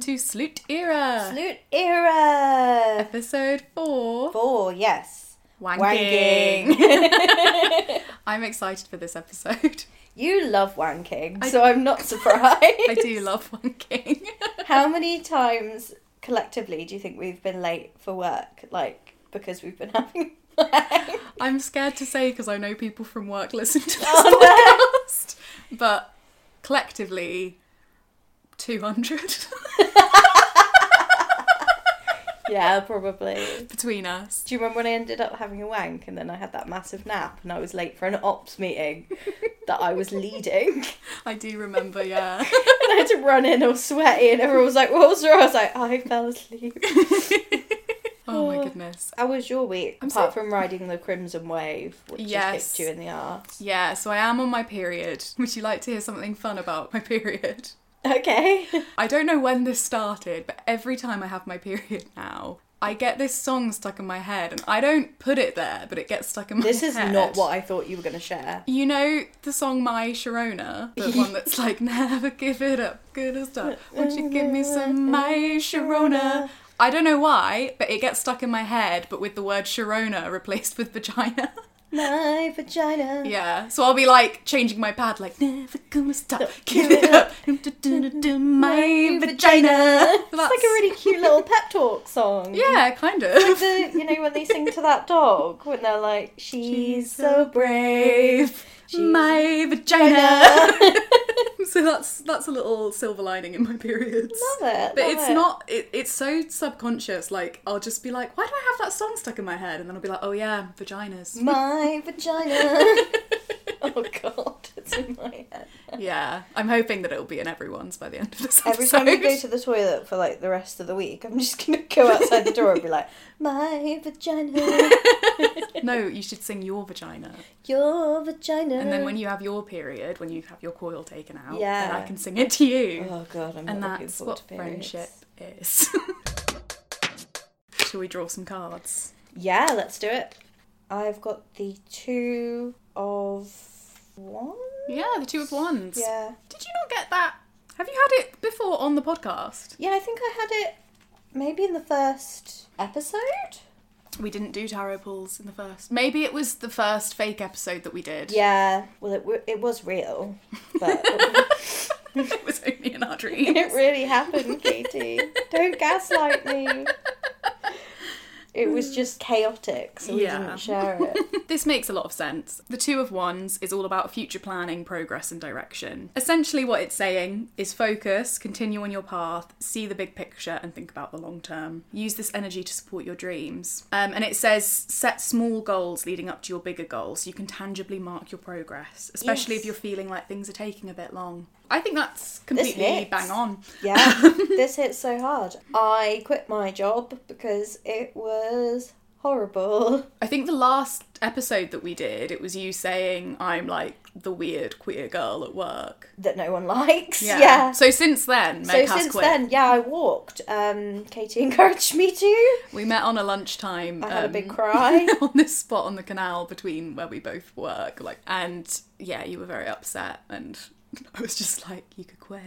welcome to Sloot Era, Salute era. episode four. Four, yes. Wanking. I'm excited for this episode. You love wanking, so I'm not surprised. I do love wanking. How many times collectively do you think we've been late for work? Like, because we've been having? I'm scared to say because I know people from work listen to oh, this Oh, podcast, but collectively, 200 Yeah, probably. between us. Do you remember when I ended up having a wank and then I had that massive nap and I was late for an ops meeting that I was leading? I do remember, yeah. And I had to run in all sweaty and everyone was like, what was wrong? I was like, I fell asleep. oh my oh. goodness. How was your week? I'm apart so- from riding the Crimson Wave, which Yes. just kicked you in the arse. Yeah, so I am on my period. Would you like to hear something fun about my period? Okay. I don't know when this started, but every time I have my period now, I get this song stuck in my head, and I don't put it there, but it gets stuck in my head. This head. is not what I thought you were going to share. You know the song My Sharona? The one that's like, never give it up, good as done. Won't you give me some My Sharona? I don't know why, but it gets stuck in my head, but with the word Sharona replaced with vagina. My vagina. Yeah, so I'll be like changing my pad, like never gonna stop, give it up, my vagina. It's like a really cute little pep talk song. yeah, kind of. Like the, you know when they sing to that dog when they're like, "She's so brave." She's my vagina. so that's that's a little silver lining in my periods. Love it. But love it's it. not. It, it's so subconscious. Like I'll just be like, why do I have that song stuck in my head? And then I'll be like, oh yeah, vaginas. my vagina. oh god, it's in my head. Yeah, I'm hoping that it'll be in everyone's by the end of this Every episode. time you go to the toilet for like the rest of the week, I'm just gonna go outside the door and be like, "My vagina, no, you should sing your vagina. your vagina." And then when you have your period, when you have your coil taken out, then Yeah. I can sing it to you. oh god, I'm and that's what friendship is. Shall we draw some cards? Yeah, let's do it. I've got the two of one. Yeah, the two of wands. Yeah, Did you not get that? Have you had it before on the podcast? yeah. I think I had it maybe in the first episode. We didn't do tarot pulls in the first. Maybe it was the first fake episode that we did. Yeah, well, it w- it was real, but it was only in our dreams. it really happened, Katie. Don't gaslight me. It was just chaotic, so we Yeah. didn't share it. This makes a lot of sense. The Two of Wands is all about future planning, progress, and direction. Essentially, what it's saying is focus, continue on your path, see the big picture, and think about the long term. Use this energy to support your dreams. Um, and it says set small goals leading up to your bigger goals so you can tangibly mark your progress, especially Yes. if you're feeling like things are taking a bit long. I think that's completely bang on. Yeah, this hit so hard. I quit my job because it was horrible. I think the last episode that we did, it was you saying I'm like the weird queer girl at work. That no one likes. Yeah. Yeah. So since then, So Meg has since quit. then, yeah, I walked. Um, Katie encouraged me to. we met on a lunchtime. I had a um, big cry. on this spot on the canal between where we both work. Like, and yeah, you were very upset, and I was just like, you could quit.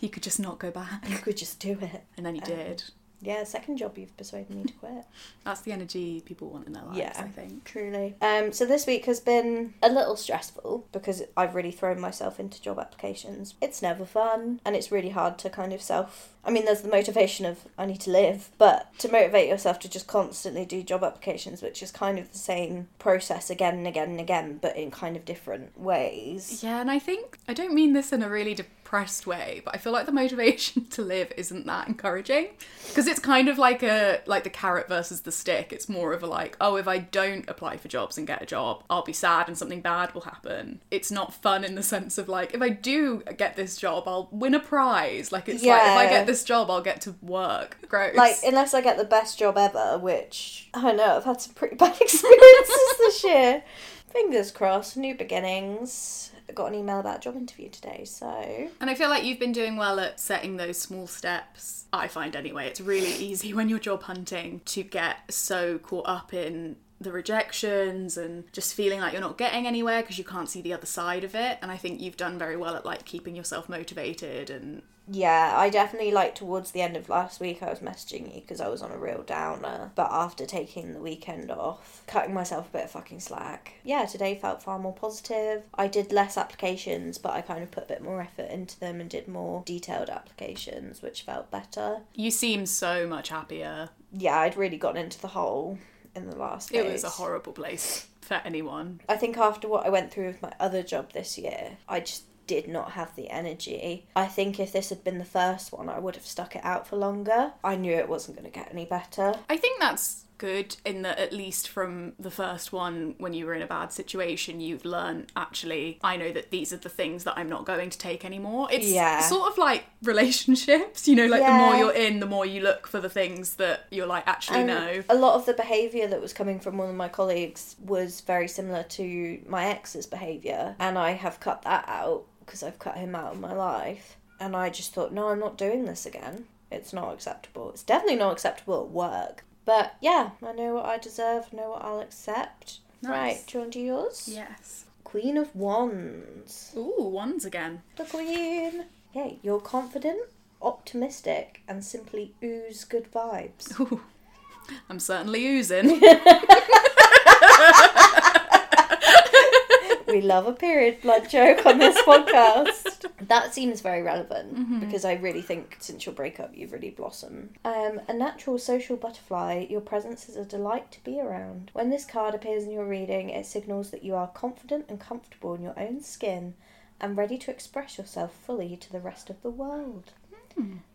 You could just not go back, You could just do it. and then he Um, did. Yeah, second job you've persuaded me to quit. That's the energy people want in their lives. Yeah. I think. Truly. Um, so this week has been a little stressful because I've really thrown myself into job applications. It's never fun and it's really hard to kind of self. I mean, there's the motivation of I need to live, but to motivate yourself to just constantly do job applications, which is kind of the same process again and again and again, but in kind of different ways. Yeah, and I think I don't mean this in a really depressed way, but I feel like the motivation to live isn't that encouraging because it's kind of like a like the carrot versus the stick. It's more of a like, oh, if I don't apply for jobs and get a job, I'll be sad and something bad will happen. It's not fun in the sense of like if I do get this job, I'll win a prize. Like it's like if I get this job, I'll get to work. Gross. Like, unless I get the best job ever, which I don't know, I've had some pretty bad experiences this year. Fingers crossed, new beginnings. I got an email about a job interview today, so And I feel like you've been doing well at setting those small steps. I find anyway, it's really easy when you're job hunting to get so caught up in the rejections and just feeling like you're not getting anywhere because you can't see the other side of it. And I think you've done very well at like keeping yourself motivated and yeah, I definitely like towards the end of last week I was messaging you because I was on a real downer. But after taking the weekend off, cutting myself a bit of fucking slack, yeah, today felt far more positive. I did less applications, but I kind of put a bit more effort into them and did more detailed applications, which felt better. you seem so much happier. Yeah, I'd really gotten into the hole in the last. It was a horrible place for anyone. I think after what I went through with my other job this year, I just did not have the energy. I think if this had been the first one, I would have stuck it out for longer. I knew it wasn't going to get any better. I think that's good in that at least from the first one when you were in a bad situation you've learned actually I know that these are the things that I'm not going to take anymore. It's Yeah. sort of like relationships, you know, like the more you're in, the more you look for the things that you're like actually And no. A lot of the behaviour that was coming from one of my colleagues was very similar to my ex's behaviour, and I have cut that out because I've cut him out of my life. And I just thought, no, I'm not doing this again. It's not acceptable. It's definitely not acceptable at work. But yeah, I know what I deserve, know what I'll accept. Nice. Right, do you want to do yours? Yes. Queen of Wands. Ooh, wands again. The Queen. Yay, you're confident, optimistic, and simply ooze good vibes. Ooh. I'm certainly oozing. we love a period blood joke on this podcast. That seems very relevant because I really think since your breakup you've really blossomed. Um, a natural social butterfly, your presence is a delight to be around. When this card appears in your reading, it signals that you are confident and comfortable in your own skin and ready to express yourself fully to the rest of the world.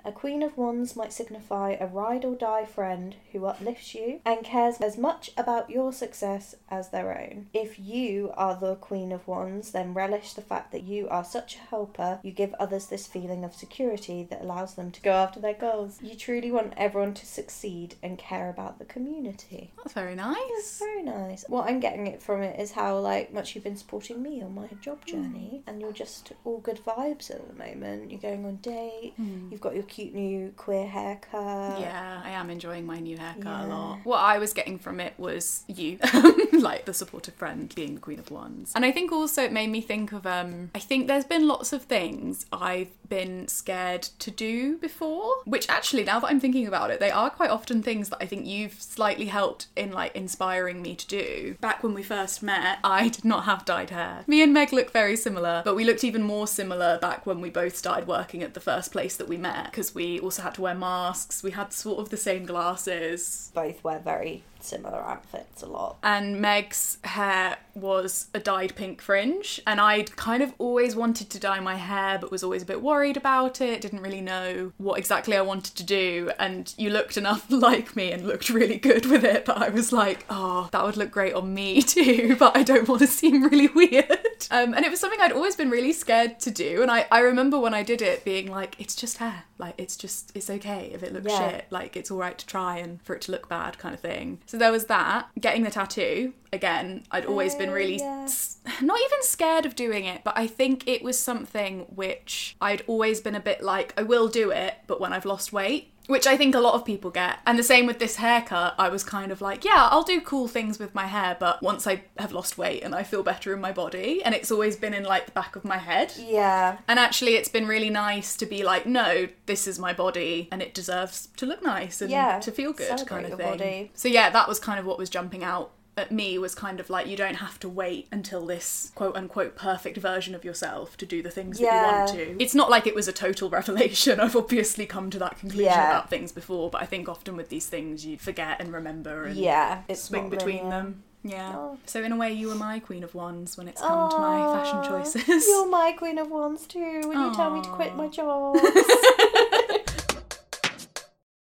A Queen of Wands might signify a ride or die friend who uplifts you and cares as much about your success as their own. If you are the Queen of Wands, then relish the fact that you are such a helper. You give others this feeling of security that allows them to go after their goals. You truly want everyone to succeed and care about the community. That's very nice. Very nice. What I'm getting it from it is how like much you've been supporting me on my job hmm. journey, and you're just all good vibes at the moment. You're going on date. You've got your cute new queer haircut. Yeah, I am enjoying my new haircut Yeah. a lot. What I was getting from it was you, like the supportive friend being the queen of wands. And I think also it made me think of um I think there's been lots of things I've been scared to do before, which actually now that I'm thinking about it, they are quite often things that I think you've slightly helped in like inspiring me to do. Back when we first met, I did not have dyed hair. Me and Meg look very similar, but we looked even more similar back when we both started working at the first place that we met because we also had to wear masks. We had sort of the same glasses. Both wear very similar outfits a lot. And Meg's hair was a dyed pink fringe, and I'd kind of always wanted to dye my hair, but was always a bit worried about it. Didn't really know what exactly I wanted to do. And you looked enough like me and looked really good with it, but I was like, oh, that would look great on me too, but I don't want to seem really weird. Um, and it was something I'd always been really scared to do. And I, I remember when I did it being like, it's just hair. Like, it's just, it's okay if it looks Yeah. shit. Like, it's all right to try and for it to look bad kind of thing. So there was that. Getting the tattoo, again, I'd always been Oh, really yeah. s- not even scared of doing it, but I think it was something which I'd always been a bit like, I will do it, but when I've lost weight. Which I think a lot of people get. And the same with this haircut, I was kind of like, yeah, I'll do cool things with my hair, but once I have lost weight and I feel better in my body, and it's always been in like the back of my head. Yeah. And actually, it's been really nice to be like, no, this is my body and it deserves to look nice and Yeah, to feel good, celebrate kind of thing. body. So, yeah, that was kind of what was jumping out at me was kind of like, you don't have to wait until this quote unquote perfect version of yourself to do the things that you want Yeah. to. It's not like it was a total revelation. I've obviously come to that conclusion Yeah. about things before, but I think often with these things, you forget and remember and Yeah. It's swing between linear. them. Yeah. Oh. So, in a way, you were my queen of wands when it's come to my fashion choices. You're my queen of wands too. When you tell me to quit my job.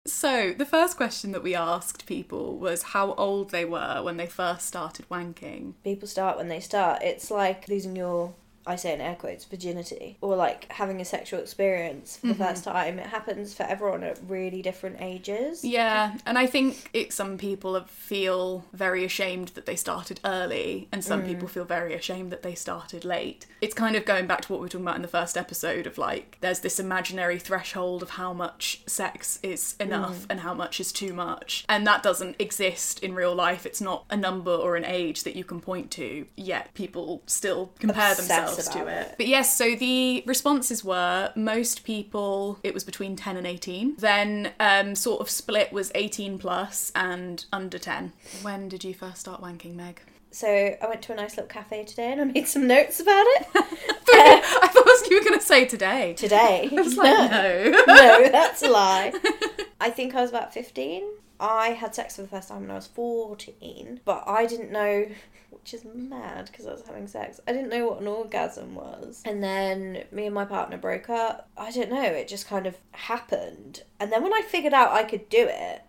So, the first question that we asked people was how old they were when they first started wanking. People start when they start. It's like losing your I say in air quotes, virginity, or like having a sexual experience for the mm-hmm. first time. It happens for everyone at really different ages. Yeah, and I think it, some people feel very ashamed that they started early, and some mm. people feel very ashamed that they started late. It's kind of going back to what we were talking about in the first episode of like, there's this imaginary threshold of how much sex is enough mm. and how much is too much, and that doesn't exist in real life. It's not a number or an age that you can point to, yet people still compare Obsess themselves to it. it. But yes, so the responses were most people, it was between 10 and 18. Then um, sort of split was 18 plus and under 10. When did you first start wanking, Meg? So I went to a nice little cafe today and I made some notes about it. I thought you were going to say today. today. I was like, no. no, that's a lie. I think I was about 15. I had sex for the first time when I was 14, but I didn't know, which is mad because I was having sex. I didn't know what an orgasm was. And then me and my partner broke up. I don't know, it just kind of happened. And then when I figured out I could do it,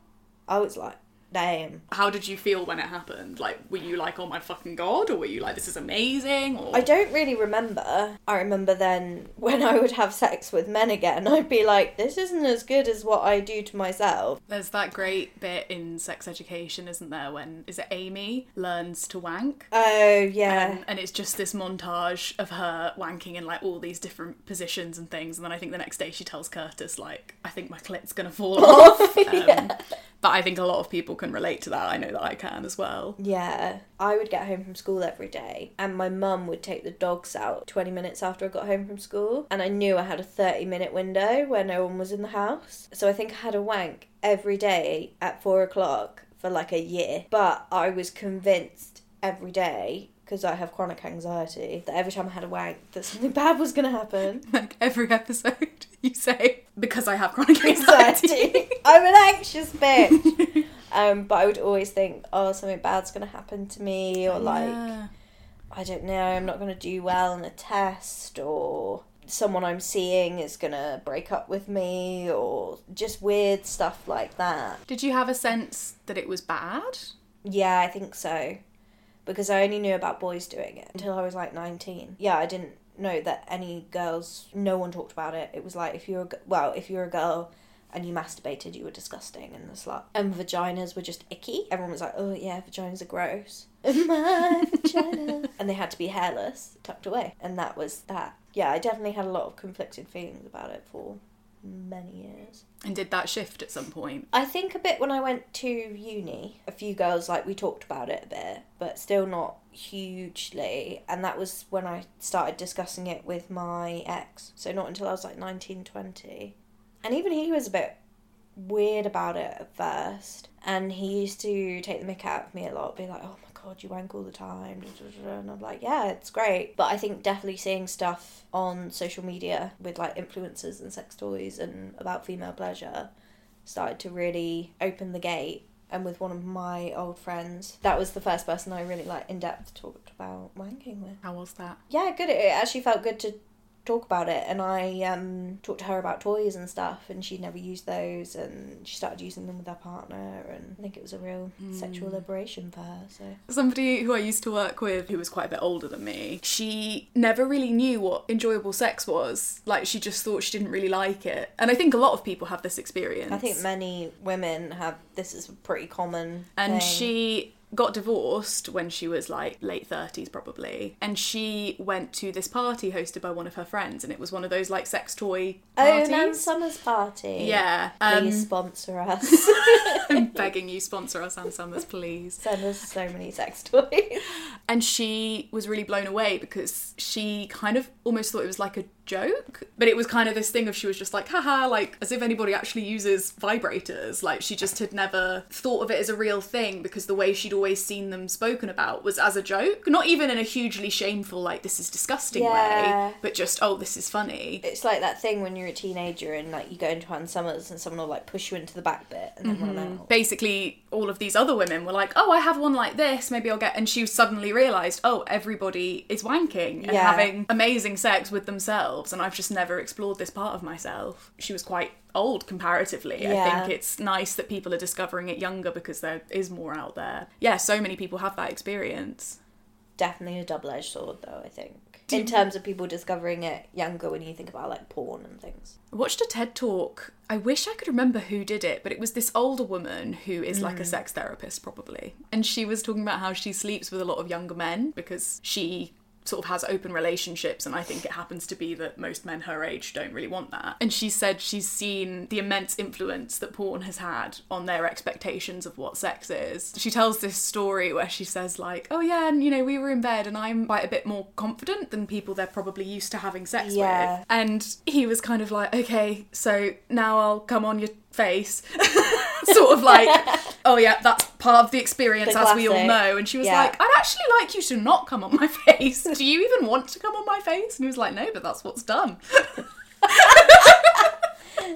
I was like, damn. How did you feel when it happened? Like, were you like, oh my fucking god? Or were you like, this is amazing? Or... I don't really remember. I remember then when I would have sex with men again, I'd be like, this isn't as good as what I do to myself. There's that great bit in sex education, isn't there, when, is it Amy learns to wank? Oh, yeah. Um, and it's just this montage of her wanking in like all these different positions and things. And then I think the next day she tells Curtis, like, I think my clit's gonna fall off. Um, But I think a lot of people can relate to that. I know that I can as well. Yeah, I would get home from school every day, and my mum would take the dogs out 20 minutes after I got home from school. And I knew I had a 30 minute window where no one was in the house. So I think I had a wank every day at four o'clock for like a year. But I was convinced every day. Because I have chronic anxiety, that every time I had a wank, that something bad was gonna happen. Like every episode, you say, because I have chronic anxiety. Anxiety. I'm an anxious bitch. um, but I would always think, oh, something bad's gonna happen to me, or like, Yeah. I don't know, I'm not going to do well on a test, or someone I'm seeing is going to break up with me, or just weird stuff like that. Did you have a sense that it was bad? Yeah, I think so. Because I only knew about boys doing it until I was like 19. Yeah, I didn't know that any girls, no one talked about it. It was like if you're, a, well, if you're a girl and you masturbated, you were disgusting and the slut. And vaginas were just icky. Everyone was like, oh yeah, vaginas are gross. My vagina. And they had to be hairless, tucked away. And that was that. Yeah, I definitely had a lot of conflicted feelings about it for many years. And did that shift at some point? I think a bit when I went to uni. A few girls, like, we talked about it a bit, but still not hugely. And that was when I started discussing it with my ex. So not until I was like 19, 20. And even he was a bit weird about it at first. And he used to take the mick out of me a lot, be like, oh my god, you wank all the time. And I'm like, yeah, it's great. But I think definitely seeing stuff on social media with like influencers and sex toys and about female pleasure started to really open the gate. And with one of my old friends, that was the first person I really like in depth talked about wanking with. How was that? Yeah, good. It actually felt good to talk about it, and I um, talked to her about toys and stuff, and she'd never used those, and she started using them with her partner, and I think it was a real sexual liberation for her. So Somebody who I used to work with, who was quite a bit older than me, she never really knew what enjoyable sex was. Like, she just thought she didn't really like it. And I think a lot of people have this experience. I think many women have this is a pretty common. and thing. she got divorced when she was like late 30s probably and she went to this party hosted by one of her friends and it was one of those like sex toy oh, parties Ann Summers party. yeah um, Please sponsor us. I'm begging you sponsor us Ann Summers please Send us so many sex toys. and she was really blown away because she kind of almost thought it was like a joke but it was kind of this thing of she was just like haha like as if anybody actually uses vibrators like she just had never thought of it as a real thing because the way she'd always seen them spoken about was as a joke not even in a hugely shameful like this is disgusting Yeah. way but just oh this is funny It's like that thing when you're a teenager and like you go into Ann Summers and someone will like push you into the back bit and then run mm-hmm. out. basically all of these other women were like oh i have one like this maybe i'll get and she suddenly realized oh everybody is wanking and Yeah. having amazing sex with themselves and i've just never explored this part of myself she was quite old comparatively i think it's nice that people are discovering it younger because there is more out there yeah so many people have that experience Definitely a double edged sword though, I think. in terms of people discovering it younger when you think about like porn and things. I watched a TED talk. I wish I could remember who did it, but it was this older woman who is like a mm. sex therapist, probably. And she was talking about how she sleeps with a lot of younger men because she sort of has open relationships and I think it happens to be that most men her age don't really want that. And she said she's seen the immense influence that porn has had on their expectations of what sex is. She tells this story where she says like, "Oh yeah, and you know, we were in bed and I'm quite a bit more confident than people they're probably used to having sex Yeah. with." And he was kind of like, "Okay, so now I'll come on your face." sort of like, "Oh yeah, that's part of the experience The as we all know." And she was Yeah. like, I'd actually like you to not come on my face. Do you even want to come on my face? And he was like, no, but that's what's done.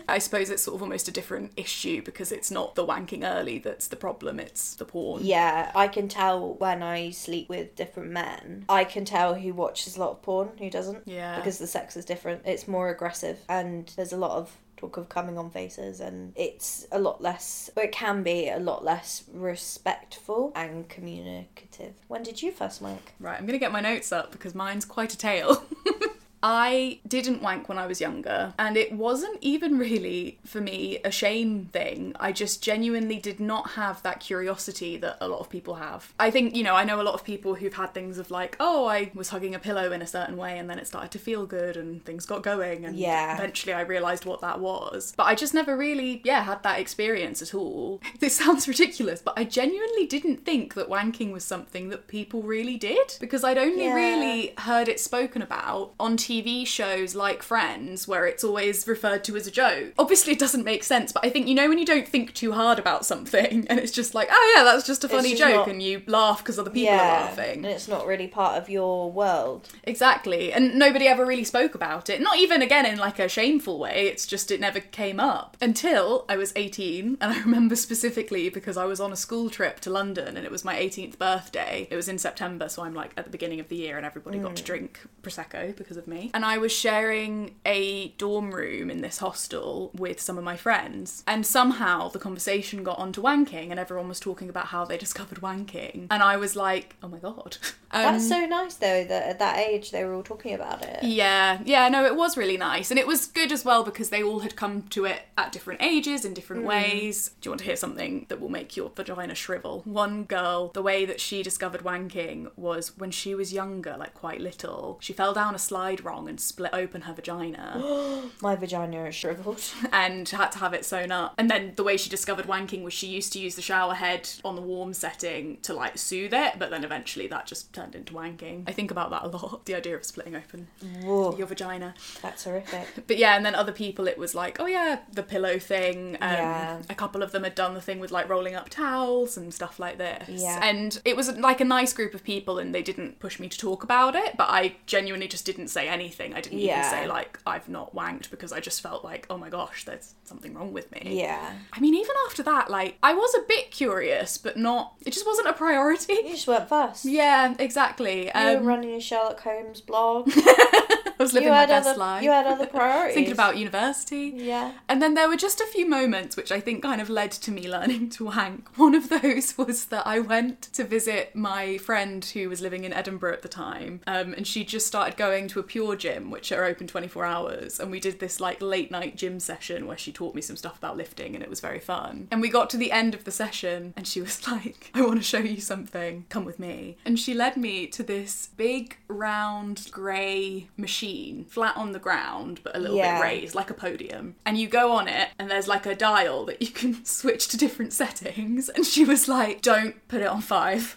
I suppose it's sort of almost a different issue because it's not the wanking early that's the problem, it's the porn. Yeah, I can tell when I sleep with different men. I can tell who watches a lot of porn, who doesn't. Yeah. Because the sex is different. It's more aggressive and there's a lot of talk of coming on faces and it's a lot less it can be a lot less respectful and communicative. When did you first wank? Right, I'm to get my notes up because mine's quite a tale. I didn't wank when I was younger, and it wasn't even really for me a shame thing. I just genuinely did not have that curiosity that a lot of people have. I think, you know, I know a lot of people who've had things of like, oh, I was hugging a pillow in a certain way, and then it started to feel good, and things got going, and Yeah. eventually I realised what that was. But I just never really, yeah, had that experience at all. This sounds ridiculous, but I genuinely didn't think that wanking was something that people really did because I'd only Yeah. really heard it spoken about on TV shows like Friends, where it's always referred to as a joke. Obviously, it doesn't make sense, but I think you know when you don't think too hard about something and it's just like, oh yeah, that's just a funny just joke, not- and you laugh because other people are laughing. And it's not really part of your world. Exactly. And nobody ever really spoke about it. Not even again in like a shameful way. It's just it never came up until I was 18. And I remember specifically because I was on a school trip to London and it was my 18th birthday. It was in September, so I'm like at the beginning of the year and everybody got to mm. drink Prosecco because of me. And I was sharing a dorm room in this hostel with some of my friends. And somehow the conversation got onto wanking and everyone was talking about how they discovered wanking. And I was like, oh my god. Um, That's so nice though that at that age they were all talking about it. yeah, yeah, no, it was really nice. And it was good as well because they all had come to it at different ages in different ways. Do you want to hear something that will make your vagina shrivel? One girl, the way that she discovered wanking was when she was younger, like quite little, she fell down a slide wrong and split open her vagina My vagina is shriveled. and had to have it sewn up. And then the way she discovered wanking was she used to use the shower head on the warm setting to like soothe it, but then eventually that just turned into wanking. I think about that a lot, the idea of splitting open Whoa, your vagina. that's horrific. But yeah, and then other people, it was like, oh yeah, the pillow thing. Um, Yeah. A couple of them had done the thing with like rolling up towels and stuff like this. Yeah. And it was like a nice group of people, and they didn't push me to talk about it. But I genuinely just didn't say anything. I didn't Yeah. even say like I've not wanked because I just felt like, oh my gosh, there's something wrong with me. Yeah. I mean, even after that, like I was a bit curious, but not. It just wasn't a priority. You just went first. Yeah, exactly. You were Um, running your Sherlock Holmes blog. I was living you my had best other life. you had other priorities. Thinking about university. Yeah. And then there were just a few moments which I think kind of led to me learning to wank. One of those was that I went to visit my friend who was living in Edinburgh at the time, um, and she just started going to a Pure Gym, which are open 24 hours. And we did this like late night gym session where she taught me some stuff about lifting, and it was very fun. And we got to the end of the session, and she was like, I want to show you something, come with me. And she led me to this big, round, grey machine, flat on the ground, but a little Yeah. bit raised, like a podium. And you go on it, and there's like a dial that you can switch to different settings. And she was like, Don't put it on five.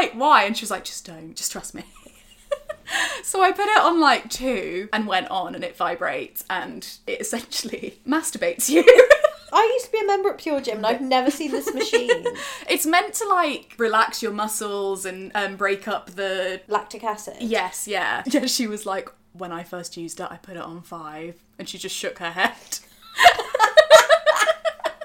Like, Why? And she was like, Just don't, just trust me. So I put it on like two and went on, and it vibrates, and it essentially masturbates you. I used to be a member at Pure Gym and I've never seen this machine. it's meant to like relax your muscles and um, break up the Lactic acid. Yes, yeah. Yeah, she was like, when I first used it, I put it on five. And she just shook her head.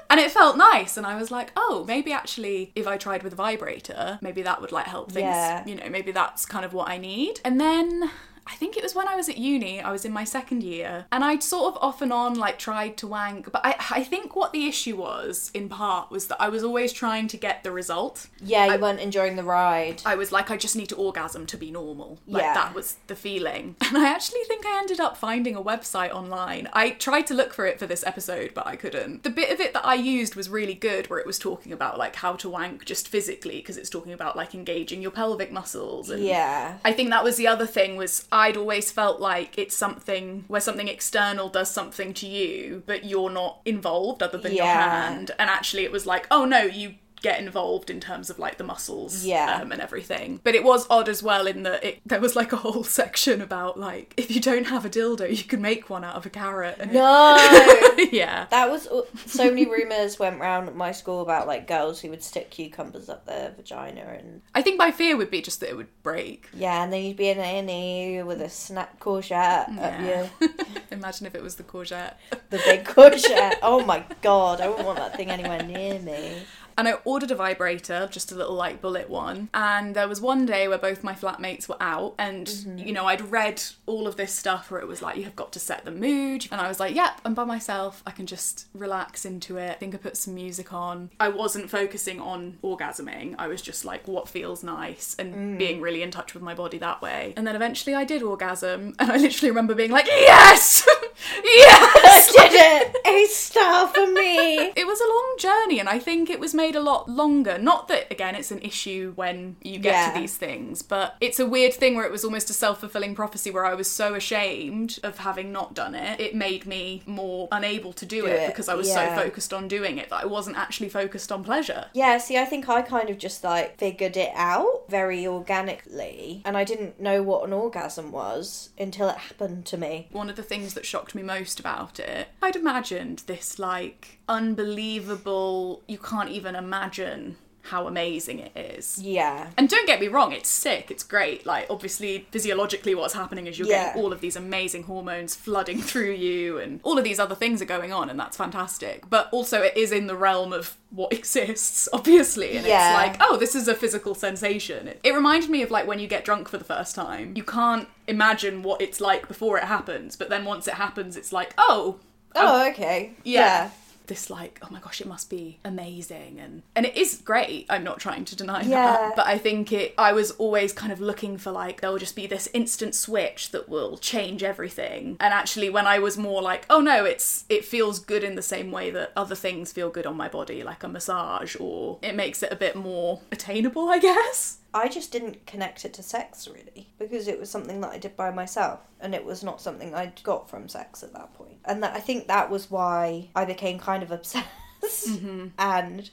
And it felt nice. And I was like, oh, maybe actually, if I tried with a vibrator, maybe that would like help things. Yeah. You know, maybe that's kind of what I need. And then. I think it was when I was at uni, I was in my second year, and I'd sort of off and on like tried to wank, but I, I think what the issue was, in part, was that I was always trying to get the result. Yeah, you weren't enjoying the ride. I was like, I just need to orgasm to be normal. Like Yeah. that was the feeling. And I actually think I ended up finding a website online. I tried to look for it for this episode, but I couldn't. The bit of it that I used was really good, where it was talking about like how to wank just physically, because it's talking about like engaging your pelvic muscles and Yeah. I think that was the other thing was I'd always felt like it's something where something external does something to you, but you're not involved other than your hand. And actually, it was like, oh no, you get involved in terms of like the muscles Yeah. um, and everything. But it was odd as well in that it, there was like a whole section about like if you don't have a dildo, you can make one out of a carrot. It- No. yeah. That was so many rumors went round at my school about like girls who would stick cucumbers up their vagina and I think my fear would be just that it would break. yeah, and then you'd be in A and E with a snap courgette up Yeah. Imagine if it was the courgette. the big courgette. Oh my god, I wouldn't want that thing anywhere near me. And I ordered a vibrator, just a little like bullet one. And there was one day where both my flatmates were out, and mm-hmm. you know, I'd read all of this stuff where it was like, you have got to set the mood. And I was like, yep, I'm by myself. I can just relax into it. I think I put some music on. I wasn't focusing on orgasming. I was just like, what feels nice and mm. being really in touch with my body that way. And then eventually I did orgasm, and I literally remember being like, yes! yes! Did it? A star for me. It was a long journey, and I think it was made a lot longer. Not that, again, it's an issue when you get Yeah. to these things, but it's a weird thing where it was almost a self fulfilling prophecy where I was so ashamed of having not done it. It made me more unable to do, Do it, it, because I was yeah. so focused on doing it that I wasn't actually focused on pleasure. Yeah, see, I think I kind of just like figured it out very organically, and I didn't know what an orgasm was until it happened to me. One of the things that shocked me most about it, I'd imagined this like unbelievable, you can't even imagine how amazing it is. Yeah. And don't get me wrong, it's sick, it's great. Like, obviously, physiologically, what's happening is you're Yeah. getting all of these amazing hormones flooding through you, and all of these other things are going on, and that's fantastic. But also, it is in the realm of what exists, obviously. And Yeah. it's like, oh, this is a physical sensation. It, it reminded me of like when you get drunk for the first time. You can't imagine what it's like before it happens, but then once it happens, it's like, oh, um, Oh, okay. yeah. This like, oh my gosh, it must be amazing and and it is great. I'm not trying to deny Yeah. that. But I think it I was always kind of looking for like there will just be this instant switch that will change everything. And actually when I was more like, oh no, it's it feels good in the same way that other things feel good on my body, like a massage, or it makes it a bit more attainable, I guess. I just didn't connect it to sex really because it was something that I did by myself and it was not something I'd got from sex at that point. And that I think that was why I became kind of obsessed and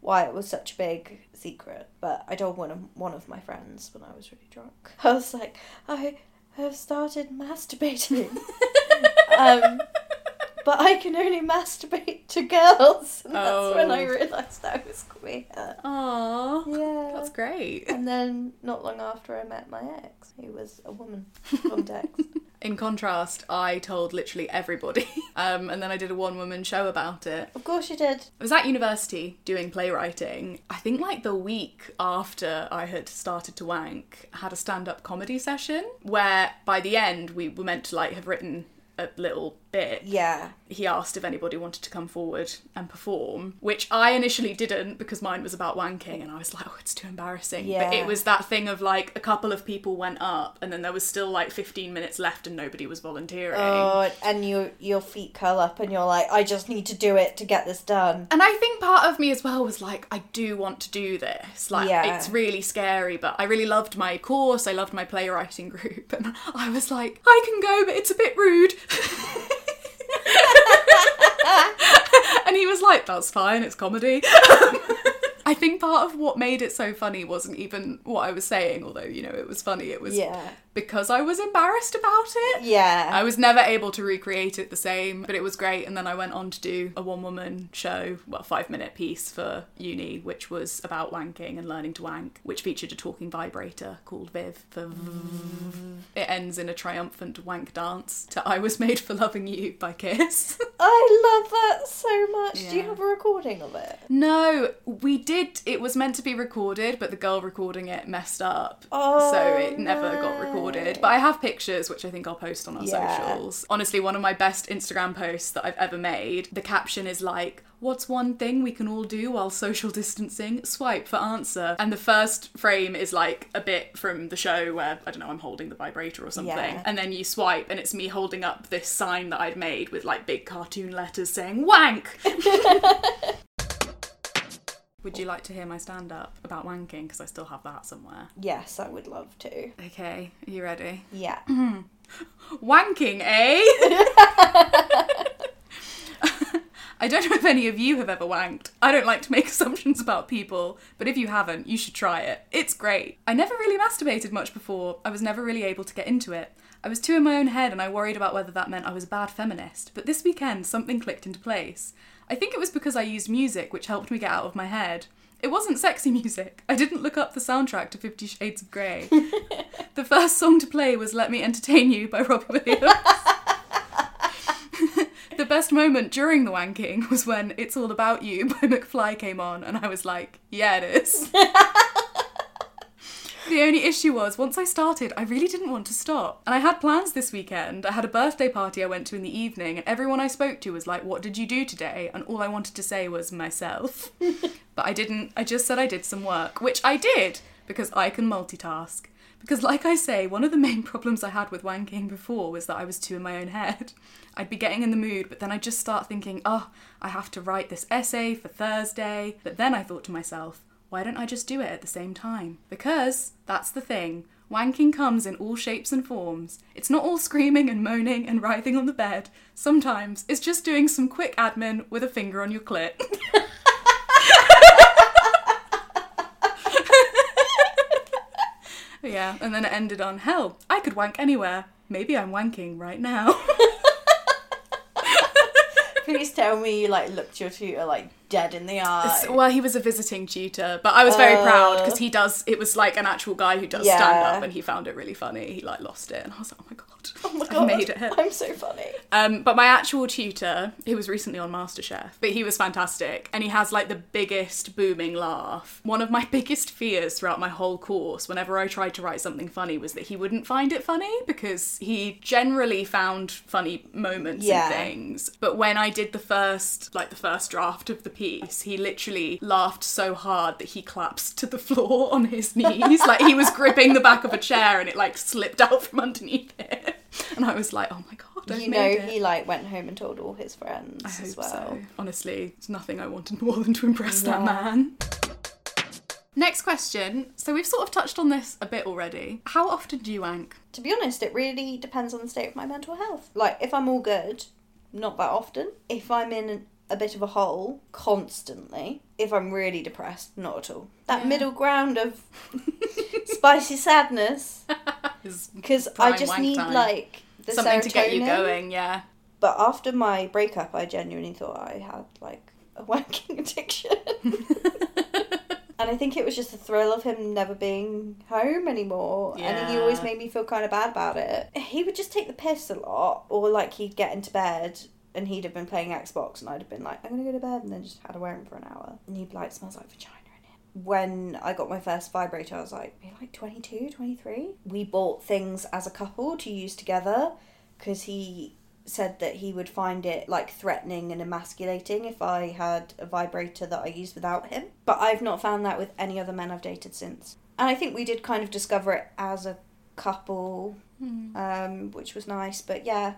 why it was such a big secret. But I told one of one of my friends when I was really drunk. I was like, I have started masturbating. um but I can only masturbate to girls. And that's when I Oh. realised I was queer. Aww. Yeah. That's great. And then not long after I met my ex, who was a woman on text. In contrast, I told literally everybody. Um, and then I did a one woman show about it. of course you did. I was at university doing playwriting. I think like the week after I had started to wank, I had a stand up comedy session where by the end we were meant to like have written a little bit. Yeah. He asked if anybody wanted to come forward and perform, which I initially didn't because mine was about wanking and I was like, oh, it's too embarrassing. But it was that thing of like a couple of people went up and then there was still like 15 minutes left and nobody was volunteering. Oh, and your your feet curl up, and you're like, I just need to do it to get this done. And I think part of me as well was like, I do want to do this. Like, Yeah. it's really scary, but I really loved my course. I loved my playwriting group. And I was like, I can go, but it's a bit rude. and he was like, that's fine, it's comedy. I think part of what made it so funny wasn't even what I was saying, although, you know, it was funny. It was Yeah. Because I was embarrassed about it. Yeah. I was never able to recreate it the same, but it was great. And then I went on to do a one woman show, well, five minute piece for uni, which was about wanking and learning to wank, which featured a talking vibrator called Viv for v- It ends in a triumphant wank dance to I Was Made for Loving You by Kiss. I love that so much. Do you have a recording of it? No, we did. It was meant to be recorded, but the girl recording it messed up. Oh, so it never got no. Recorded. But I have pictures, which I think I'll post on our Yeah. socials. Honestly, one of my best Instagram posts that I've ever made. The caption is like, What's one thing we can all do while social distancing? Swipe for answer. And the first frame is like a bit from the show where, I don't know, I'm holding the vibrator or something. Yeah. And then you swipe, and it's me holding up this sign that I'd made with like big cartoon letters saying, Wank! Would you like to hear my stand up about wanking? Because I still have that somewhere. Yes, I would love to. Okay, are you ready? Yeah. Wanking, eh? I don't know if any of you have ever wanked. I don't like to make assumptions about people, but if you haven't, you should try it. It's great. I never really masturbated much before. I was never really able to get into it. I was too in my own head and I worried about whether that meant I was a bad feminist. But this weekend, something clicked into place. I think it was because I used music, which helped me get out of my head. It wasn't sexy music. I didn't look up the soundtrack to Fifty Shades of Grey. the first song to play was Let Me Entertain You by Robbie Williams. the best moment during the wanking was when It's All About You by McFly came on, and I was like, yeah, it is. The only issue was, once I started, I really didn't want to stop. And I had plans this weekend. I had a birthday party I went to in the evening, and everyone I spoke to was like, What did you do today? And all I wanted to say was myself. but I didn't. I just said I did some work, which I did, because I can multitask. Because, like I say, one of the main problems I had with wanking before was that I was too in my own head. I'd be getting in the mood, but then I'd just start thinking, oh, I have to write this essay for Thursday. But then I thought to myself, why don't I just do it at the same time? Because that's the thing. Wanking comes in all shapes and forms. It's not all screaming and moaning and writhing on the bed. Sometimes it's just doing some quick admin with a finger on your clit. yeah, and then it ended on hell. I could wank anywhere. Maybe I'm wanking right now. Please tell me you like looked your tutor like dead in the eye. So- well, he was a visiting tutor, but I was very proud Uh. because he does. It was like an actual guy who does Yeah. stand up, and he found it really funny. He like lost it, and I was like, oh my god, oh my god. I've made it. I'm so funny. Um, but my actual tutor, who was recently on MasterChef, but he was fantastic, and he has like the biggest booming laugh. One of my biggest fears throughout my whole course, whenever I tried to write something funny, was that he wouldn't find it funny because he generally found funny moments Yeah. and things. But when I did the first, like the first draft of the piece, he literally laughed so hard that he collapsed to the floor on his knees, like he was gripping the back of a chair, and it like slipped out from underneath it. And I was like, oh my god, I've you know it. he like went home and told all his friends I as well. so. Honestly, it's nothing I wanted more than to impress that man. Next question. So we've sort of touched on this a bit already. How often do you wank? To be honest, it really depends on the state of my mental health. Like if I'm all good, not that often. If I'm in a bit of a hole, constantly. If I'm really depressed, not at all. That Yeah. middle ground of spicy sadness, Is because I just need time. like the something to get you going, yeah. But after my breakup, I genuinely thought I had like a wanking addiction. and I think it was just the thrill of him never being home anymore. Yeah. And he always made me feel kind of bad about it. He would just take the piss a lot, or like he'd get into bed and he'd have been playing Xbox, and I'd have been like, I'm gonna go to bed, and then just had a wear him for an hour. And he'd be like, smells like vagina. When I got my first vibrator, I was like, like 22, 23. We bought things as a couple to use together because he said that he would find it like threatening and emasculating if I had a vibrator that I used without him. But I've not found that with any other men I've dated since. And I think we did kind of discover it as a couple, um, which was nice. But yeah,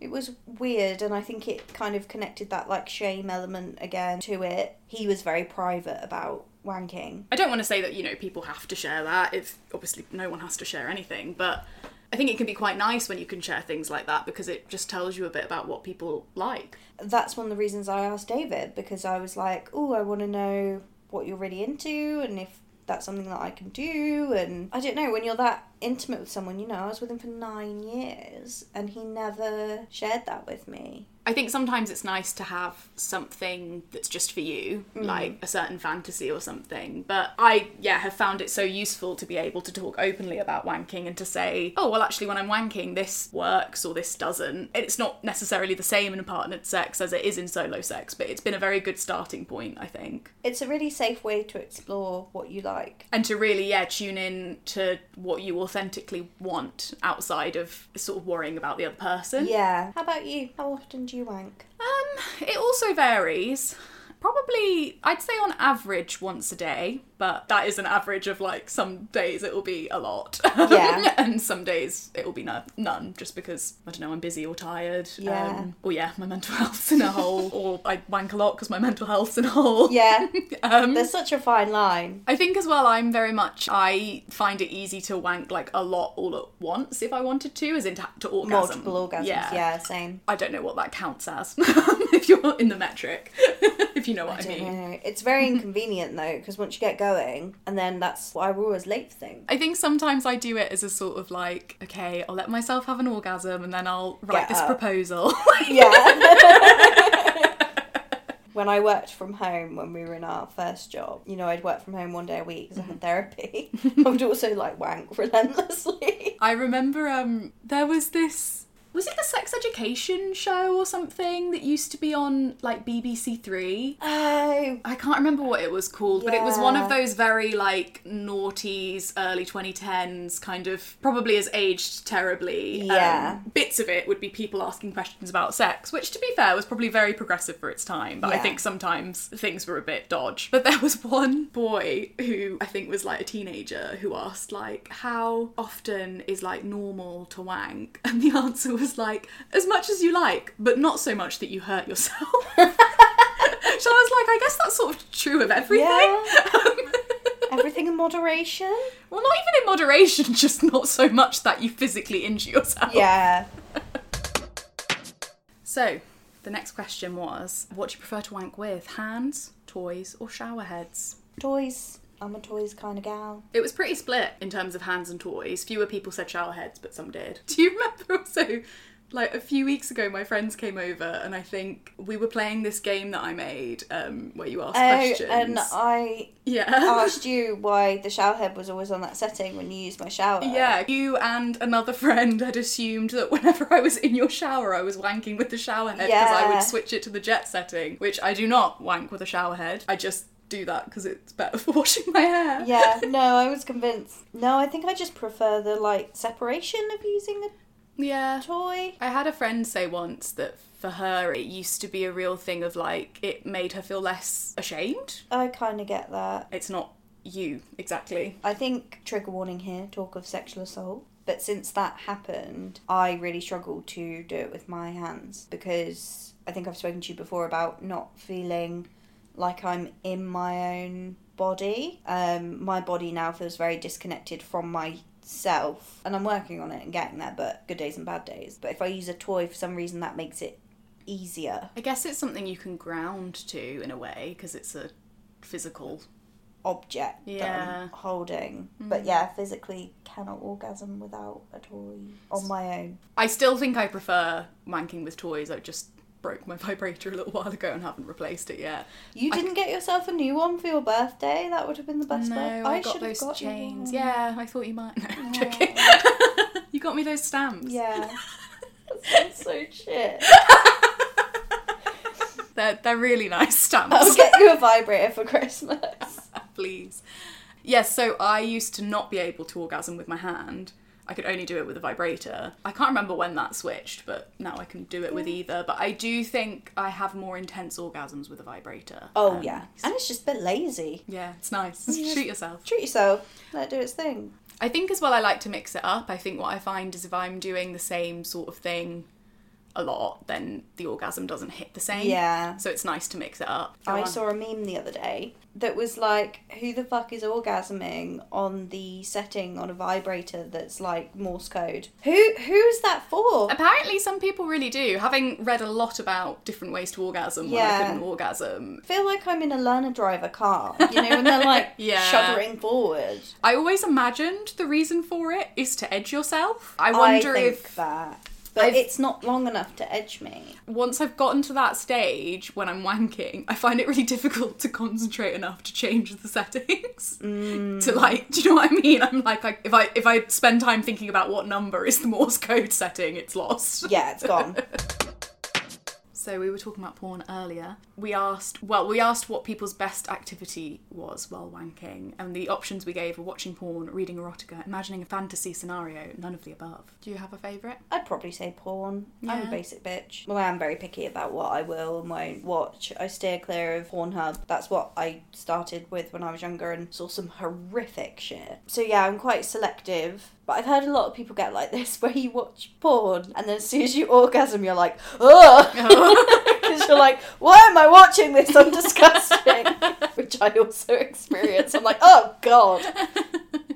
it was weird, and I think it kind of connected that like shame element again to it. He was very private about wanking. I don't want to say that, you know, people have to share that. If obviously no one has to share anything, but I think it can be quite nice when you can share things like that because it just tells you a bit about what people like. that's one of the reasons I asked David because I was like, oh, I want to know what you're really into and if that's something that I can do. And I don't know, when you're that intimate with someone, you know, I was with him for nine years and he never shared that with me. I think sometimes it's nice to have something that's just for you, mm. like a certain fantasy or something. But I, yeah, have found it so useful to be able to talk openly about wanking and to say, oh, well, actually, when I'm wanking, this works or this doesn't. It's not necessarily the same in partnered sex as it is in solo sex, but it's been a very good starting point, I think. It's a really safe way to explore what you like. And to really, yeah, tune in to what you authentically want outside of sort of worrying about the other person. Yeah. How about you? How often do you wank? Um, it also varies. Probably, I'd say on average once a day, but that is an average of like some days it will be a lot. Yeah. and some days it will be no- none just because, I don't know, I'm busy or tired. Yeah. Um, or yeah, my mental health's in a hole. or I wank a lot because my mental health's in a hole. Yeah. Um, There's such a fine line. I think as well, I'm very much, I find it easy to wank like a lot all at once if I wanted to, as in to, to orgasm. Multiple orgasms. Yeah, same. I don't know what that counts as if you're in the metric, if you know what I, I mean. know. It's very inconvenient though, because once you get going, and then that's why we're always late for things. I think sometimes I do it as a sort of like, okay, I'll let myself have an orgasm and then I'll write Get this up. proposal. Yeah. when I worked from home when we were in our first job, you know, I'd work from home one day a week because I Mm-hmm. had therapy. I would also like wank relentlessly. I remember um there was this was it the sex education show or something that used to be on like BBC Three? Oh, I can't remember what it was called, but it was one of those very like noughties, early 2010s kind of probably has aged terribly. Yeah. Um, bits of it would be people asking questions about sex, which to be fair was probably very progressive for its time, but I think sometimes things were a bit dodge. But there was one boy who I think was like a teenager who asked like how often is like normal to wank? And the answer was like as much as you like, but not so much that you hurt yourself. So I was like, I guess that's sort of true of everything. Yeah. everything in moderation. well, not even in moderation, just not so much that you physically injure yourself. Yeah. So, the next question was what do you prefer to wank with? Hands, toys, or shower heads? Toys. I'm a toys kind of gal. It was pretty split in terms of hands and toys. Fewer people said shower heads, but some did. Do you remember also, like a few weeks ago, my friends came over and I think we were playing this game that I made um, where you ask Oh, questions. and I yeah. asked you why the shower head was always on that setting when you used my shower. Yeah, you and another friend had assumed that whenever I was in your shower, I was wanking with the shower head because I would switch it to the jet setting, which I do not wank with a shower head. I just do that because it's better for washing my hair. Yeah, no, I was convinced. No, I think I just prefer the like separation of using Yeah. a toy. I had a friend say once that for her it used to be a real thing of like it made her feel less ashamed. I kind of get that. It's not you exactly. I think trigger warning here, talk of sexual assault. But since that happened, I really struggled to do it with my hands because I think I've spoken to you before about not feeling like I'm in my own body. Um, my body now feels very disconnected from myself, and I'm working on it and getting there. But good days and bad days. But if I use a toy for some reason, that makes it easier I guess it's something you can ground to in a way because it's a physical object that Yeah. I'm holding. But yeah, physically cannot orgasm without a toy on my own. I still think I prefer wanking with toys. I just broke my vibrator a little while ago and haven't replaced it yet. You I- didn't get yourself a new one for your birthday? That would have been the best no, one. I, got should have those got you chains. Yeah, I thought you might. No, I'm joking. you got me those stamps. Yeah. that sounds so shit. They're, they're really nice stamps. I'll get you a vibrator for Christmas. Please. Yes, so I used to not be able to orgasm with my hand. I could only do it with a vibrator. I can't remember when that switched, but now I can do it with either. But I do think I have more intense orgasms with a vibrator. Oh Um, yeah. And it's just a bit lazy. Yeah, it's nice. Yeah. Treat yourself. Treat yourself. Let it do its thing. I think as well I like to mix it up. I think what I find is if I'm doing the same sort of thing a lot, then the orgasm doesn't hit the same. Yeah. So it's nice to mix it up. Go I on. saw a meme the other day that was like, who the fuck is orgasming on the setting on a vibrator that's like Morse code? Who who's that for? Apparently, some people really do. Having read a lot about different ways to orgasm when I Yeah. couldn't orgasm, I feel like I'm in a learner driver car. You know, when they're like Yeah. shuddering forward. I always imagined the reason for it is to edge yourself. I I wonder think if that but I've- it's not long enough to edge me. once I've gotten to that stage when I'm wanking, I find it really difficult to concentrate enough to change the settings. Mm. To like, do you know what I mean? I'm like, I, if I if I spend time thinking about what number is the Morse code setting, it's lost. Yeah, it's gone. So we were talking about porn earlier. We asked, well, we asked what people's best activity was while wanking, and the options we gave were watching porn, reading erotica, imagining a fantasy scenario. None of the above. Do you have a favourite? I'd probably say porn. I'm a basic bitch. Well, I am very picky about what I will and won't watch. I steer clear of Pornhub. That's what I started with when I was younger and saw some horrific shit. So yeah, I'm quite selective. But I've heard a lot of people get like this where you watch porn and then as soon as you orgasm, you're like, ugh. Because you're like, why am I watching this? I'm disgusting. Which I also experience. I'm like, oh god.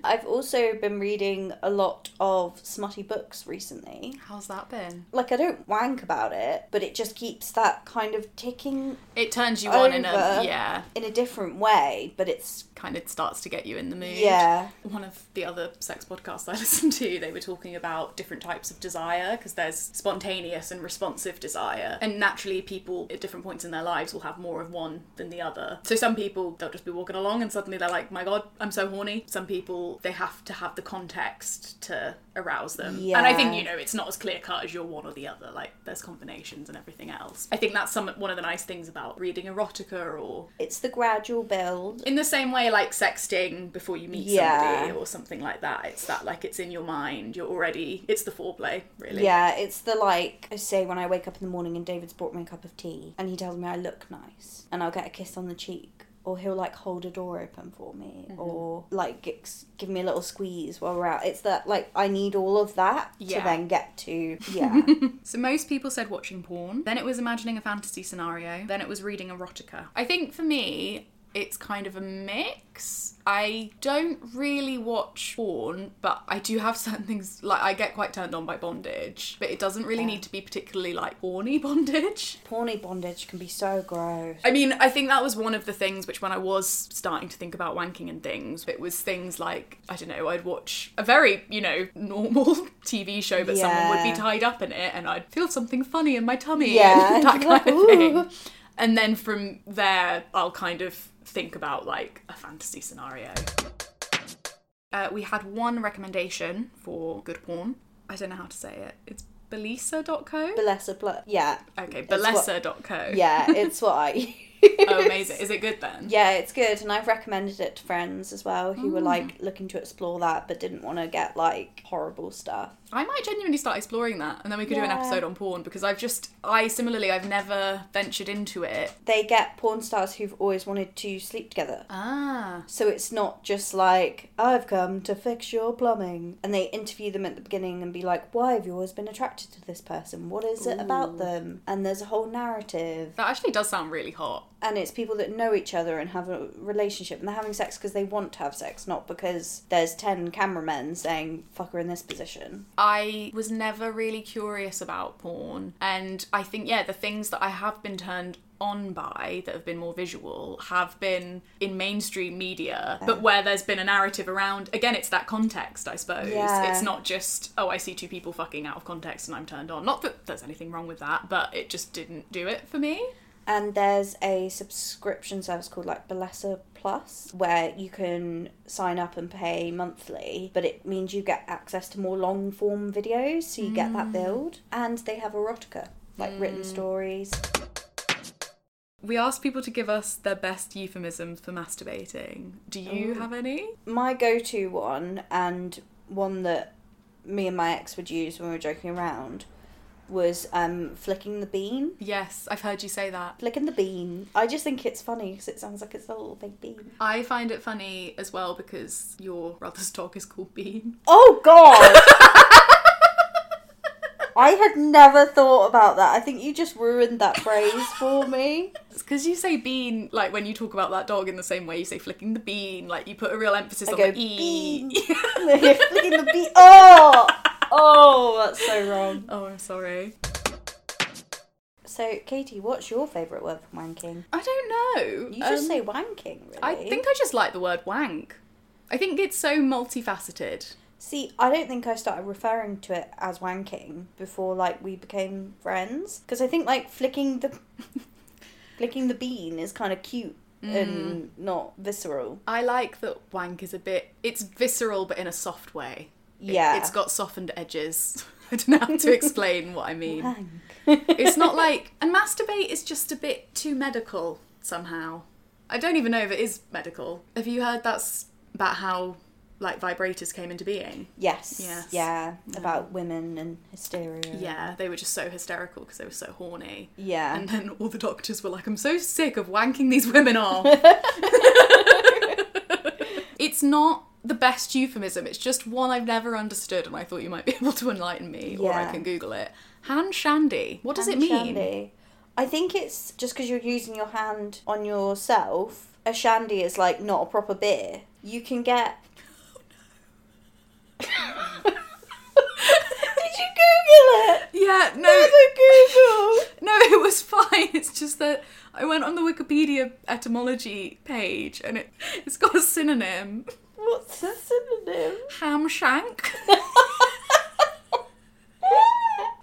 I've also been reading a lot of smutty books recently. How's that been? Like, I don't wank about it, but it just keeps that kind of ticking It turns you on in a yeah, in a different way, but it's, kind of starts to get you in the mood. yeah. One of the other sex podcasts I listened to, they were talking about different types of desire because there's spontaneous and responsive desire. And naturally, people at different points in their lives will have more of one than the other. So some people, they'll just be walking along and suddenly they're like, my God, I'm so horny. Some people, they have to have the context to arouse them. yeah. And I think, you know, it's not as clear cut as you're one or the other. Like, there's combinations and everything else. I think that's some one of the nice things about reading erotica or It's the gradual build. in the same way like sexting before you meet Yeah. somebody or something like that it's that like it's in your mind you're already it's the foreplay really Yeah, it's the like I say when I wake up in the morning and David's brought me a cup of tea and he tells me I look nice and I'll get a kiss on the cheek or he'll like hold a door open for me Mm-hmm. or like g- give me a little squeeze while we're out. It's that like I need all of that Yeah. to then get to yeah. so most people said watching porn then it was imagining a fantasy scenario then it was reading erotica i think for me it's kind of a mix I don't really watch porn, but I do have certain things like I get quite turned on by bondage, but it doesn't really Yeah. need to be particularly like horny bondage. Porny bondage can be so gross. I mean, I think that was one of the things which, when I was starting to think about wanking and things, it was things like, I don't know, I'd watch a very, you know, normal TV show, but someone would be tied up in it and I'd feel something funny in my tummy, Yeah. and that kind of thing. And then from there, I'll kind of think about like a fantasy scenario. Uh, we had one recommendation for good porn. I don't know how to say it. It's bellesa.co? Bellesa plus yeah. okay, bellesa.co. Yeah, it's what I Oh, amazing. Is it good then? Yeah, it's good, and I've recommended it to friends as well who were Mm. like looking to explore that but didn't want to get like horrible stuff. I might genuinely start exploring that and then we could do an episode on porn because I've just, I similarly, I've never ventured into it. They get porn stars who've always wanted to sleep together. Ah. So it's not just like, I've come to fix your plumbing. And they interview them at the beginning and be like, why have you always been attracted to this person? What is it about them? And there's a whole narrative. That actually does sound really hot. And it's people that know each other and have a relationship. And they're having sex because they want to have sex, not because there's 10 cameramen saying, fuck her in this position. I was never really curious about porn. And I think, yeah, the things that I have been turned on by that have been more visual have been in mainstream media, but where there's been a narrative around, again, it's that context, I suppose. Yeah. It's not just, oh, I see two people fucking out of context and I'm turned on. Not that there's anything wrong with that, but it just didn't do it for me. And there's a subscription service called like Bellesa Plus where you can sign up and pay monthly, but it means you get access to more long form videos, so you get that mm. build. And they have erotica, like written mm. stories. We asked people to give us their best euphemisms for masturbating. Do you Ooh. have any? My go to one, and one that me and my ex would use when we were joking around, was um, flicking the bean. Yes, I've heard you say that. Flicking the bean. I just think it's funny because it sounds like it's a little big bean. I find it funny as well because your brother's dog is called Bean. Oh god! I had never thought about that. I think you just ruined that phrase for me. It's because you say bean, like when you talk about that dog in the same way you say flicking the bean, like you put a real emphasis I on go the E. bean. Flicking the bean. Oh! Oh, that's so wrong. oh, I'm sorry. So, Katie, what's your favourite word for wanking? I don't know. You just Um, say wanking, really. I think I just like the word wank. I think it's so multifaceted. See, I don't think I started referring to it as wanking before like we became friends because I think like flicking the flicking the bean is kind of cute and not visceral. I like that wank is a bit. It's visceral, but in a soft way. It- Yeah. it's got softened edges. I don't know how to explain what I mean. It's not like. And masturbate is just a bit too medical somehow. I don't even know if it is medical. Have you heard that's about how like vibrators came into being? Yes. Yes. Yeah. About women and hysteria. Yeah, they were just so hysterical because they were so horny. Yeah. And then all the doctors were like, I'm so sick of wanking these women off. it's not the best euphemism, it's just one I've never understood, and I thought you might be able to enlighten me, or I can Google it. Hand shandy. What does it mean? shandy. I think it's just because you're using your hand on yourself. A shandy is like not a proper beer. You can get. Did you Google it? Yeah, no. Never Google. No, it was fine. It's just that I went on the Wikipedia etymology page and it, it's got a synonym. What's the synonym? Ham shank.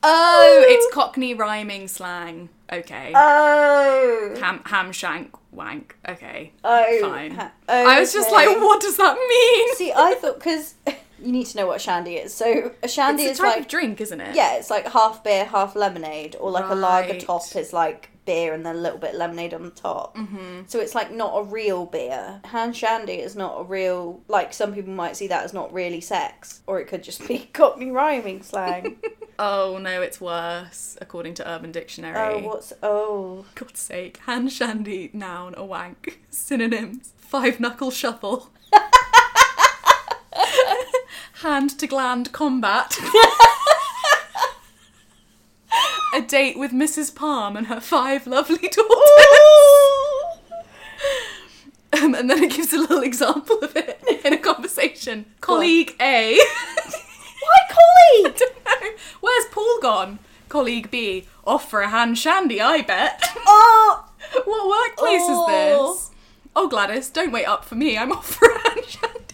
Oh, oh, it's Cockney rhyming slang. Okay. Oh. ham ham shank wank. Okay. Oh. Fine. ha- I was just like, what does that mean? See, I thought because you need to know what a shandy is. So a shandy it's is a type like of drink, isn't it? yeah, it's like half beer, half lemonade, or like a lager Right. top is like beer and then a little bit of lemonade on the top. Mm-hmm. So it's like not a real beer. Hand shandy is not a real like some people might see that as not really sex, or it could just be Cockney rhyming slang. Oh no, it's worse, according to Urban Dictionary. oh, what's oh God's sake. Hand shandy, noun, a wank. Synonyms. Five knuckle shuffle. Hand to gland combat. a date with Mrs. Palm and her five lovely daughters. Um, and then it gives a little example of it in a conversation. Colleague A. why colleague? don't know. Where's Paul gone? Colleague B. Off for a hand shandy, I bet. Oh, what workplace Oh. is this? Oh, Gladys, don't wait up for me. I'm off for a hand shandy.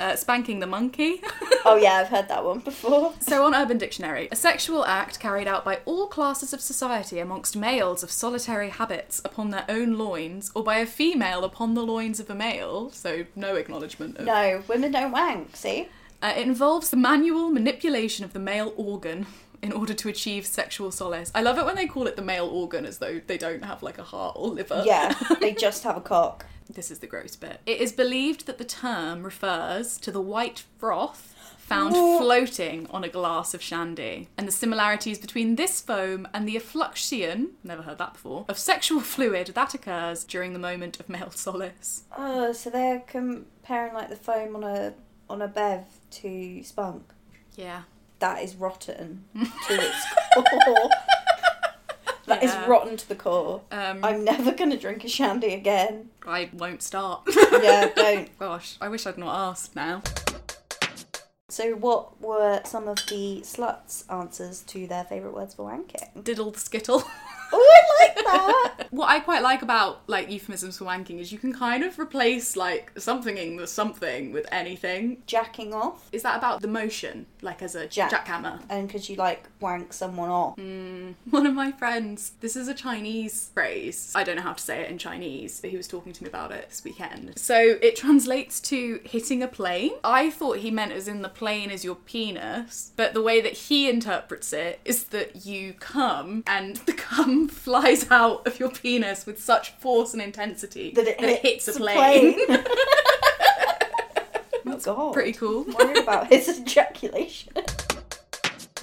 Uh, spanking the monkey. oh yeah, I've heard that one before. So, on Urban Dictionary, a sexual act carried out by all classes of society amongst males of solitary habits upon their own loins, or by a female upon the loins of a male, so no acknowledgement of. No, women don't wank. See. Uh, it involves the manual manipulation of the male organ in order to achieve sexual solace. I love it when they call it the male organ as though they don't have like a heart or liver. Yeah, they just have a cock. This is the gross bit. It is believed that the term refers to the white froth found What? floating on a glass of shandy, and the similarities between this foam and the effluxion, never heard that before, of sexual fluid that occurs during the moment of male solace. Oh, so they're comparing like the foam on a on a bev to spunk. Yeah. That is rotten to its core. That is Yeah. rotten to the core. Um, I'm never gonna drink a shandy again. I won't start. Yeah, don't. Gosh, I wish I'd not asked now. So, what were some of the sluts' answers to their favourite words for wanking? Diddle the skittle. Oh, I like that. what I quite like about like euphemisms for wanking is you can kind of replace like somethinging with something with anything. Jacking off, Is that about the motion, like as a Jack. jackhammer? and could you like wank someone off? Mm, one of my friends, this is a Chinese phrase. I don't know how to say it in Chinese, but he was talking to me about it this weekend. So it translates to hitting a plane. I thought he meant as in the plane is your penis, but the way that he interprets it is that you come and the cum flies out of your penis with such force and intensity That it hits, hits a plane. plane. oh God. Pretty cool. Worried about his ejaculation.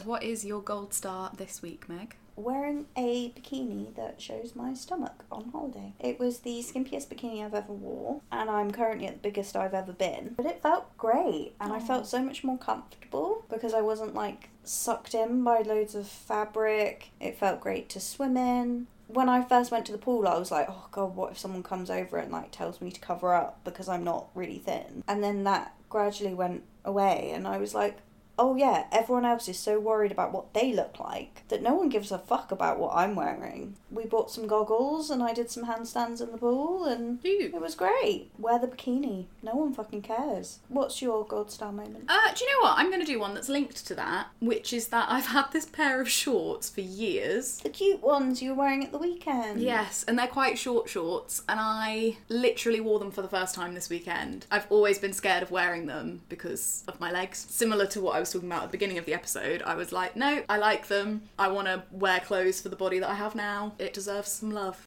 What is your gold star this week, Meg? Wearing a bikini that shows my stomach on holiday. It was the skimpiest bikini I've ever wore, and I'm currently at the biggest I've ever been. But it felt great, and I felt so much more comfortable because I wasn't like sucked in by loads of fabric. It felt great to swim in. When I first went to the pool, I was like, oh god, what if someone comes over and like tells me to cover up because I'm not really thin? And then that gradually went away, and I was like, oh yeah, everyone else is so worried about what they look like that no one gives a fuck about what I'm wearing. We bought some goggles and I did some handstands in the pool and it was great. Wear the bikini. No one fucking cares. What's your gold star moment? Uh, do you know what? I'm going to do one that's linked to that, which is that I've had this pair of shorts for years. The cute ones you were wearing at the weekend. Yes, and they're quite short shorts, and I literally wore them for the first time this weekend. I've always been scared of wearing them because of my legs. Similar to what I was talking about at the beginning of the episode, I was like, no, I like them. I want to wear clothes for the body that I have now. It deserves some love.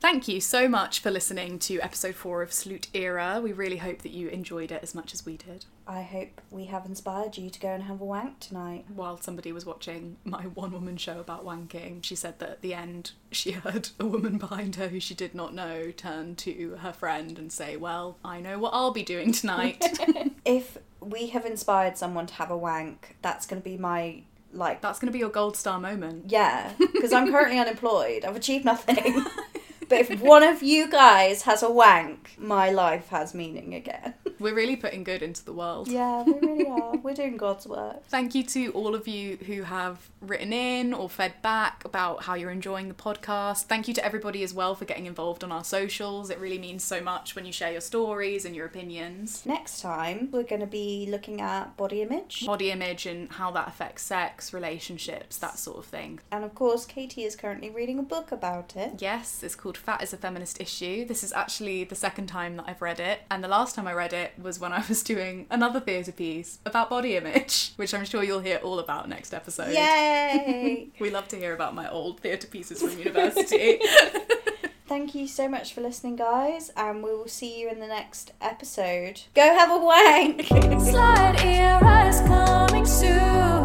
Thank you so much for listening to episode four of Salute Era. We really hope that you enjoyed it as much as we did. I hope we have inspired you to go and have a wank tonight. While somebody was watching my one woman show about wanking, she said that at the end she heard a woman behind her who she did not know turn to her friend and say, Well, I know what I'll be doing tonight. If we have inspired someone to have a wank, that's going to be my like That's going to be your gold star moment. Yeah, because I'm currently unemployed. I've achieved nothing. But if one of you guys has a wank, my life has meaning again. We're really putting good into the world. Yeah, we really are. We're doing God's work. Thank you to all of you who have written in or fed back about how you're enjoying the podcast. Thank you to everybody as well for getting involved on our socials. It really means so much when you share your stories and your opinions. Next time, we're going to be looking at body image. Body image and how that affects sex, relationships, that sort of thing. And of course, Katie is currently reading a book about it. Yes, it's called Fat is a Feminist Issue. This is actually the second time that I've read it, and the last time I read it was when I was doing another theatre piece about body image, which I'm sure you'll hear all about next episode. Yay! We love to hear about my old theatre pieces from university. Thank you so much for listening, guys, and we will see you in the next episode. Go have a wank! Slide era is coming soon.